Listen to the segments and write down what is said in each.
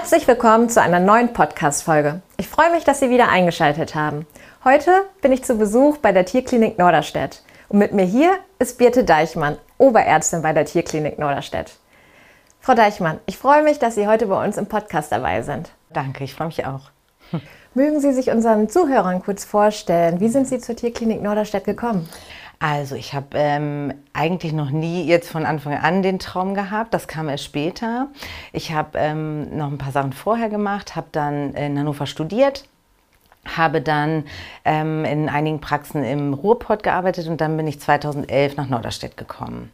Herzlich willkommen zu einer neuen Podcast-Folge. Ich freue mich, dass Sie wieder eingeschaltet haben. Heute bin ich zu Besuch bei der Tierklinik Norderstedt. Und mit mir hier ist Birte Deichmann, Oberärztin bei der Tierklinik Norderstedt. Frau Deichmann, ich freue mich, dass Sie heute bei uns im Podcast dabei sind. Danke, ich freue mich auch. Mögen Sie sich unseren Zuhörern kurz vorstellen, wie sind Sie zur Tierklinik Norderstedt gekommen? Also ich habe ähm, eigentlich noch nie jetzt von Anfang an den Traum gehabt. Das kam erst später. Ich habe ähm, noch ein paar Sachen vorher gemacht, habe dann in Hannover studiert, habe dann ähm, in einigen Praxen im Ruhrpott gearbeitet und dann bin ich 2011 nach Norderstedt gekommen.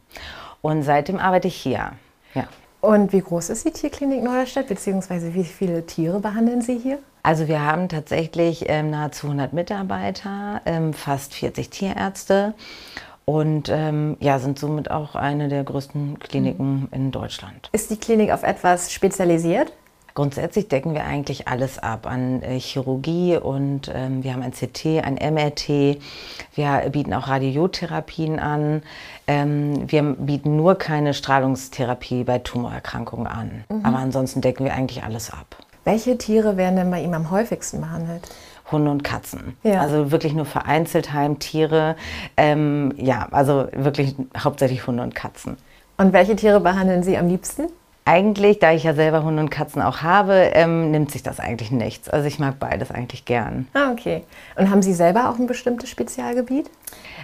Und seitdem arbeite ich hier. Ja. Und wie groß ist die Tierklinik Norderstedt, beziehungsweise wie viele Tiere behandeln Sie hier? Also wir haben tatsächlich ähm, nahezu 100 Mitarbeiter, ähm, fast 40 Tierärzte und ähm, ja, sind somit auch eine der größten Kliniken in Deutschland. Ist die Klinik auf etwas spezialisiert? Grundsätzlich decken wir eigentlich alles ab an äh, Chirurgie und ähm, wir haben ein CT, ein MRT. Wir bieten auch Radiotherapien an. Ähm, wir bieten nur keine Strahlungstherapie bei Tumorerkrankungen an. Mhm. Aber ansonsten decken wir eigentlich alles ab. Welche Tiere werden denn bei ihm am häufigsten behandelt? Hunde und Katzen. Ja. Also wirklich nur vereinzelt Heimtiere. Ähm, ja, also wirklich hauptsächlich Hunde und Katzen. Und welche Tiere behandeln Sie am liebsten? Eigentlich, da ich ja selber Hunde und Katzen auch habe, ähm, nimmt sich das eigentlich nichts. Also ich mag beides eigentlich gern. Ah, okay. Und haben Sie selber auch ein bestimmtes Spezialgebiet?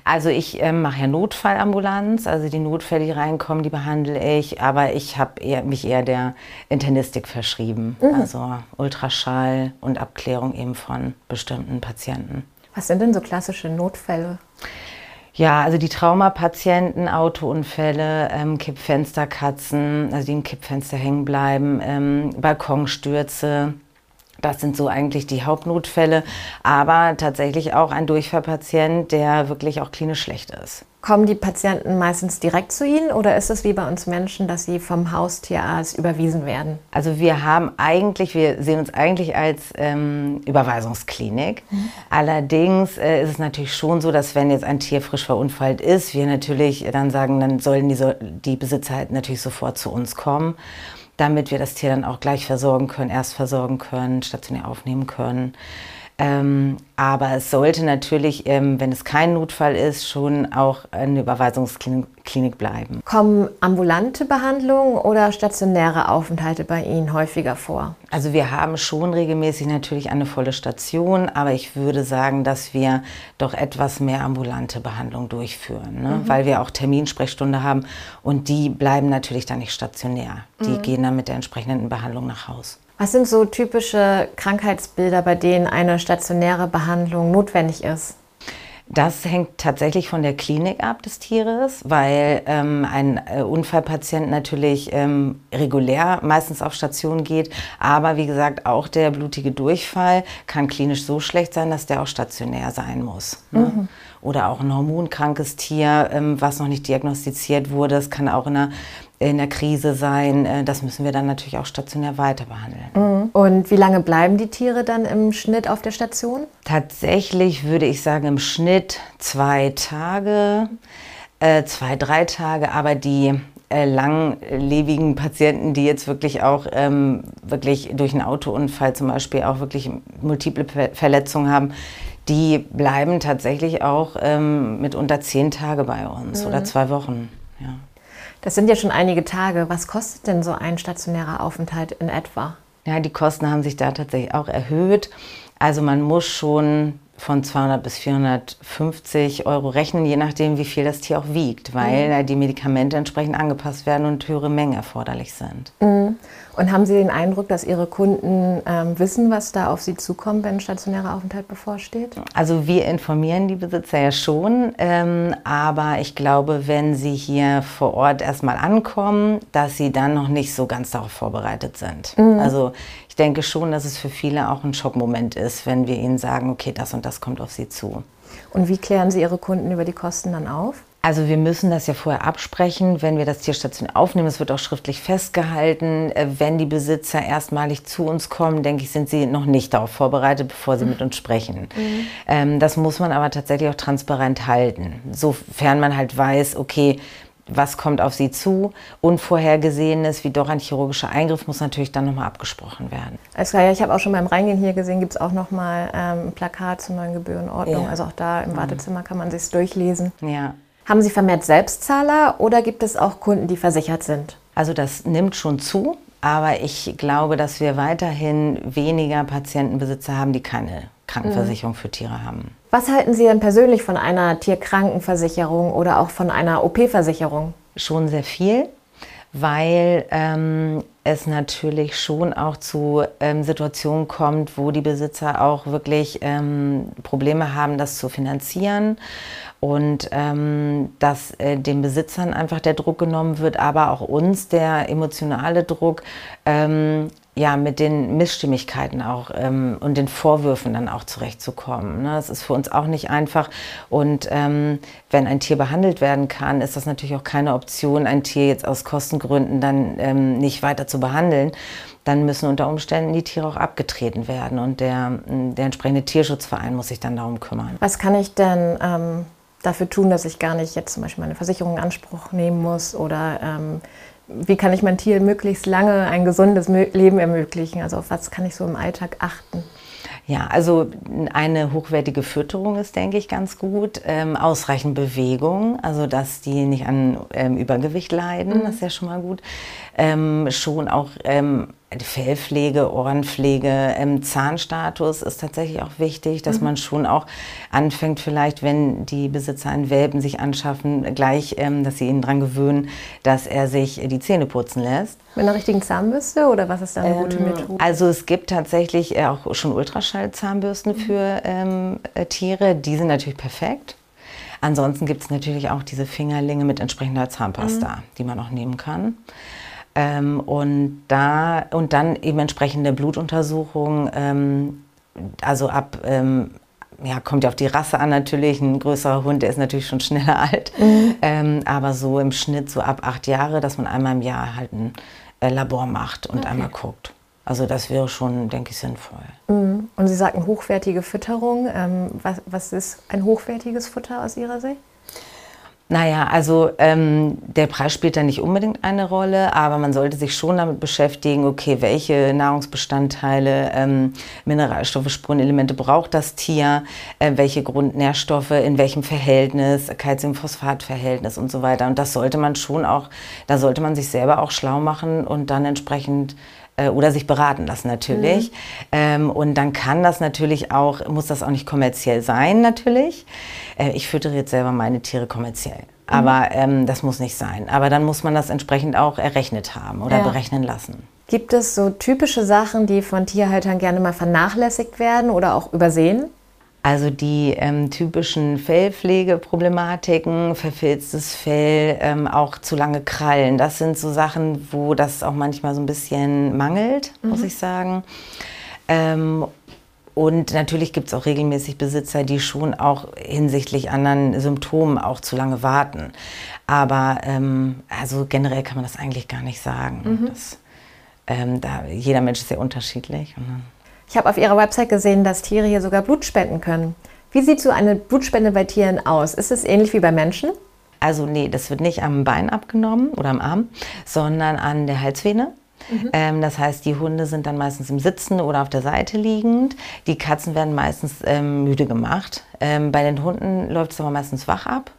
Also ich ähm, mache ja Notfallambulanz, also die Notfälle, die reinkommen, die behandle ich, aber ich habe mich eher der Internistik verschrieben, mhm. also Ultraschall und Abklärung eben von bestimmten Patienten. Was sind denn so klassische Notfälle? Ja, also die Traumapatienten, Autounfälle, ähm, Kippfensterkatzen, also die im Kippfenster hängen bleiben, ähm, Balkonstürze. Das sind so eigentlich die Hauptnotfälle, aber tatsächlich auch ein Durchfallpatient, der wirklich auch klinisch schlecht ist. Kommen die Patienten meistens direkt zu Ihnen oder ist es wie bei uns Menschen, dass sie vom Haustierarzt überwiesen werden? Also wir haben eigentlich, wir sehen uns eigentlich als ähm, Überweisungsklinik. Mhm. Allerdings äh, ist es natürlich schon so, dass wenn jetzt ein Tier frisch verunfallt ist, wir natürlich dann sagen, dann sollen die, die Besitzer halt natürlich sofort zu uns kommen, damit wir das Tier dann auch gleich versorgen können, erst versorgen können, stationär aufnehmen können. Ähm, aber es sollte natürlich, ähm, wenn es kein Notfall ist, schon auch eine Überweisungsklinik bleiben. Kommen ambulante Behandlungen oder stationäre Aufenthalte bei Ihnen häufiger vor? Also wir haben schon regelmäßig natürlich eine volle Station, aber ich würde sagen, dass wir doch etwas mehr ambulante Behandlung durchführen, ne? mhm. weil wir auch Terminsprechstunde haben und die bleiben natürlich dann nicht stationär. Die mhm. gehen dann mit der entsprechenden Behandlung nach Hause. Was sind so typische Krankheitsbilder, bei denen eine stationäre Behandlung notwendig ist? Das hängt tatsächlich von der Klinik ab des Tieres, weil ähm, ein äh, Unfallpatient natürlich ähm, regulär meistens auf Station geht. Aber wie gesagt, auch der blutige Durchfall kann klinisch so schlecht sein, dass der auch stationär sein muss. Ne? Mhm. Oder auch ein hormonkrankes Tier, ähm, was noch nicht diagnostiziert wurde. Das kann auch in einer in der Krise sein. Äh, das müssen wir dann natürlich auch stationär weiter behandeln. Mhm. Und wie lange bleiben die Tiere dann im Schnitt auf der Station? Tatsächlich würde ich sagen im Schnitt zwei Tage, äh, zwei, drei Tage. Aber die äh, langlebigen Patienten, die jetzt wirklich auch ähm, wirklich durch einen Autounfall zum Beispiel auch wirklich multiple Verletzungen haben, die bleiben tatsächlich auch ähm, mit unter zehn Tage bei uns mhm. oder zwei Wochen. Ja. Das sind ja schon einige Tage. Was kostet denn so ein stationärer Aufenthalt in etwa? Ja, die Kosten haben sich da tatsächlich auch erhöht. Also man muss schon von 200 bis 450 Euro rechnen, je nachdem, wie viel das Tier auch wiegt, weil mhm. die Medikamente entsprechend angepasst werden und höhere Mengen erforderlich sind. Mhm. Und haben Sie den Eindruck, dass Ihre Kunden ähm, wissen, was da auf sie zukommt, wenn ein stationärer Aufenthalt bevorsteht? Also wir informieren die Besitzer ja schon, ähm, aber ich glaube, wenn sie hier vor Ort erstmal ankommen, dass sie dann noch nicht so ganz darauf vorbereitet sind. Mhm. Also ich denke schon, dass es für viele auch ein Schockmoment ist, wenn wir ihnen sagen, okay, das und das kommt auf sie zu. Und wie klären Sie Ihre Kunden über die Kosten dann auf? Also wir müssen das ja vorher absprechen, wenn wir das Tierstation aufnehmen. Es wird auch schriftlich festgehalten. Äh, wenn die Besitzer erstmalig zu uns kommen, denke ich, sind sie noch nicht darauf vorbereitet, bevor sie mhm. mit uns sprechen. Mhm. Ähm, das muss man aber tatsächlich auch transparent halten. Sofern man halt weiß, okay, was kommt auf sie zu, Unvorhergesehenes, wie doch ein chirurgischer Eingriff, muss natürlich dann nochmal abgesprochen werden. Alles klar, ja, ich habe auch schon beim Reingehen hier gesehen, gibt es auch nochmal ähm, ein Plakat zur neuen Gebührenordnung. Ja. Also auch da im mhm. Wartezimmer kann man sich durchlesen. Ja. Haben Sie vermehrt Selbstzahler oder gibt es auch Kunden, die versichert sind? Also das nimmt schon zu, aber ich glaube, dass wir weiterhin weniger Patientenbesitzer haben, die keine Krankenversicherung mhm. für Tiere haben. Was halten Sie denn persönlich von einer Tierkrankenversicherung oder auch von einer OP-Versicherung? Schon sehr viel, weil ähm, es natürlich schon auch zu ähm, Situationen kommt, wo die Besitzer auch wirklich ähm, Probleme haben, das zu finanzieren. Und ähm, dass äh, den Besitzern einfach der Druck genommen wird, aber auch uns der emotionale Druck, ähm, ja, mit den Missstimmigkeiten auch ähm, und den Vorwürfen dann auch zurechtzukommen. Ne? Das ist für uns auch nicht einfach. Und ähm, wenn ein Tier behandelt werden kann, ist das natürlich auch keine Option, ein Tier jetzt aus Kostengründen dann ähm, nicht weiter zu behandeln. Dann müssen unter Umständen die Tiere auch abgetreten werden und der, der entsprechende Tierschutzverein muss sich dann darum kümmern. Was kann ich denn ähm, dafür tun, dass ich gar nicht jetzt zum Beispiel meine Versicherung in Anspruch nehmen muss oder ähm, wie kann ich mein Tier möglichst lange ein gesundes Leben ermöglichen? Also auf was kann ich so im Alltag achten? Ja, also eine hochwertige Fütterung ist, denke ich, ganz gut. Ähm, ausreichend Bewegung, also dass die nicht an ähm, Übergewicht leiden, mhm. das ist ja schon mal gut. Ähm, schon auch ähm, Fellpflege, Ohrenpflege, ähm, Zahnstatus ist tatsächlich auch wichtig, dass mhm. man schon auch anfängt, vielleicht, wenn die Besitzer einen Welpen sich anschaffen, gleich, ähm, dass sie ihn daran gewöhnen, dass er sich die Zähne putzen lässt. Mit einer richtigen Zahnbürste oder was ist da eine ähm, gute Methode? Also es gibt tatsächlich äh, auch schon Ultraschallzahnbürsten mhm. für ähm, äh, Tiere, die sind natürlich perfekt. Ansonsten gibt es natürlich auch diese Fingerlinge mit entsprechender Zahnpasta, mhm. die man auch nehmen kann. Ähm, und, da, und dann eben entsprechende Blutuntersuchungen, ähm, also ab, ähm, ja, kommt ja auf die Rasse an natürlich, ein größerer Hund, der ist natürlich schon schneller alt, mhm. Ähm, aber so im Schnitt so ab acht Jahre, dass man einmal im Jahr halt ein äh, Labor macht und okay. einmal guckt. Also das wäre schon, denke ich, sinnvoll. Mhm. Und Sie sagten hochwertige Fütterung. Ähm, was, was ist ein hochwertiges Futter aus Ihrer Sicht? Naja, also ähm, der Preis spielt da nicht unbedingt eine Rolle, aber man sollte sich schon damit beschäftigen, okay, welche Nahrungsbestandteile, ähm, Mineralstoffe, Spurenelemente braucht das Tier, äh, welche Grundnährstoffe, in welchem Verhältnis, Calcium-Phosphat-Verhältnis und so weiter. Und das sollte man schon auch, da sollte man sich selber auch schlau machen und dann entsprechend äh, oder sich beraten lassen natürlich. Mhm. Ähm, und dann kann das natürlich auch, muss das auch nicht kommerziell sein natürlich. Äh, ich füttere jetzt selber meine Tiere kommerziell. Mhm. Aber ähm, das muss nicht sein. Aber dann muss man das entsprechend auch errechnet haben oder ja. berechnen lassen. Gibt es so typische Sachen, die von Tierhaltern gerne mal vernachlässigt werden oder auch übersehen? Also die ähm, typischen Fellpflegeproblematiken, verfilztes Fell, ähm, auch zu lange Krallen, das sind so Sachen, wo das auch manchmal so ein bisschen mangelt, mhm. muss ich sagen. Ähm, und natürlich gibt es auch regelmäßig Besitzer, die schon auch hinsichtlich anderen Symptomen auch zu lange warten. Aber ähm, also generell kann man das eigentlich gar nicht sagen. Mhm. Das, ähm, da, jeder Mensch ist sehr unterschiedlich. Ich habe auf Ihrer Website gesehen, dass Tiere hier sogar Blut spenden können. Wie sieht so eine Blutspende bei Tieren aus? Ist es ähnlich wie bei Menschen? Also nee, das wird nicht am Bein abgenommen oder am Arm, sondern an der Halsvene. Mhm. Ähm, das heißt, die Hunde sind dann meistens im Sitzen oder auf der Seite liegend. Die Katzen werden meistens ähm, müde gemacht. Ähm, bei den Hunden läuft es aber meistens wach ab.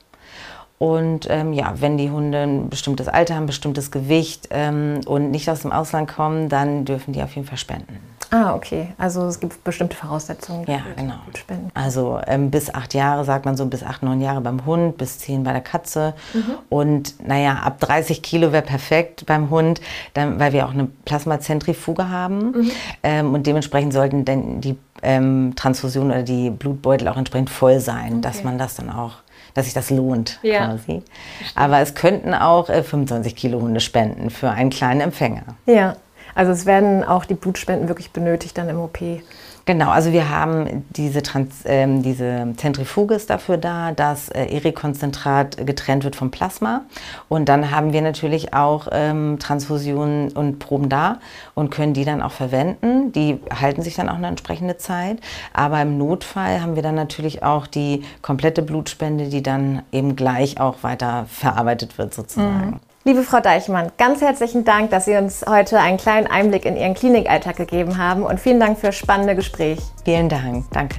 Und ähm, ja, wenn die Hunde ein bestimmtes Alter haben, ein bestimmtes Gewicht ähm, und nicht aus dem Ausland kommen, dann dürfen die auf jeden Fall spenden. Ah, okay. Also es gibt bestimmte Voraussetzungen. Ja, genau. Also ähm, bis acht Jahre sagt man so, bis acht, neun Jahre beim Hund, bis zehn bei der Katze. Mhm. Und naja, ab 30 Kilo wäre perfekt beim Hund, dann, weil wir auch eine Plasmazentrifuge haben. Mhm. Ähm, und dementsprechend sollten dann die ähm, Transfusionen oder die Blutbeutel auch entsprechend voll sein, okay. dass man das dann auch dass sich das lohnt ja. quasi. Aber es könnten auch äh, 25 Kilo Hunde spenden für einen kleinen Empfänger. Ja. Also es werden auch die Blutspenden wirklich benötigt dann im OP. Genau, also wir haben diese, Trans, äh, diese Zentrifuge ist dafür da, dass äh, Erykonzentrat getrennt wird vom Plasma. Und dann haben wir natürlich auch ähm, Transfusionen und Proben da und können die dann auch verwenden. Die halten sich dann auch eine entsprechende Zeit. Aber im Notfall haben wir dann natürlich auch die komplette Blutspende, die dann eben gleich auch weiter verarbeitet wird sozusagen. Mhm. Liebe Frau Deichmann, ganz herzlichen Dank, dass Sie uns heute einen kleinen Einblick in Ihren Klinikalltag gegeben haben und vielen Dank für das spannende Gespräch. Vielen Dank, danke.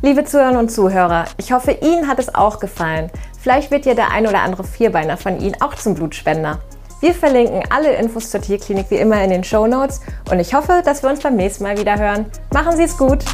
Liebe Zuhörerinnen und Zuhörer, ich hoffe, Ihnen hat es auch gefallen. Vielleicht wird ja der ein oder andere Vierbeiner von Ihnen auch zum Blutspender. Wir verlinken alle Infos zur Tierklinik wie immer in den Show Notes und ich hoffe, dass wir uns beim nächsten Mal wieder hören. Machen Sie es gut!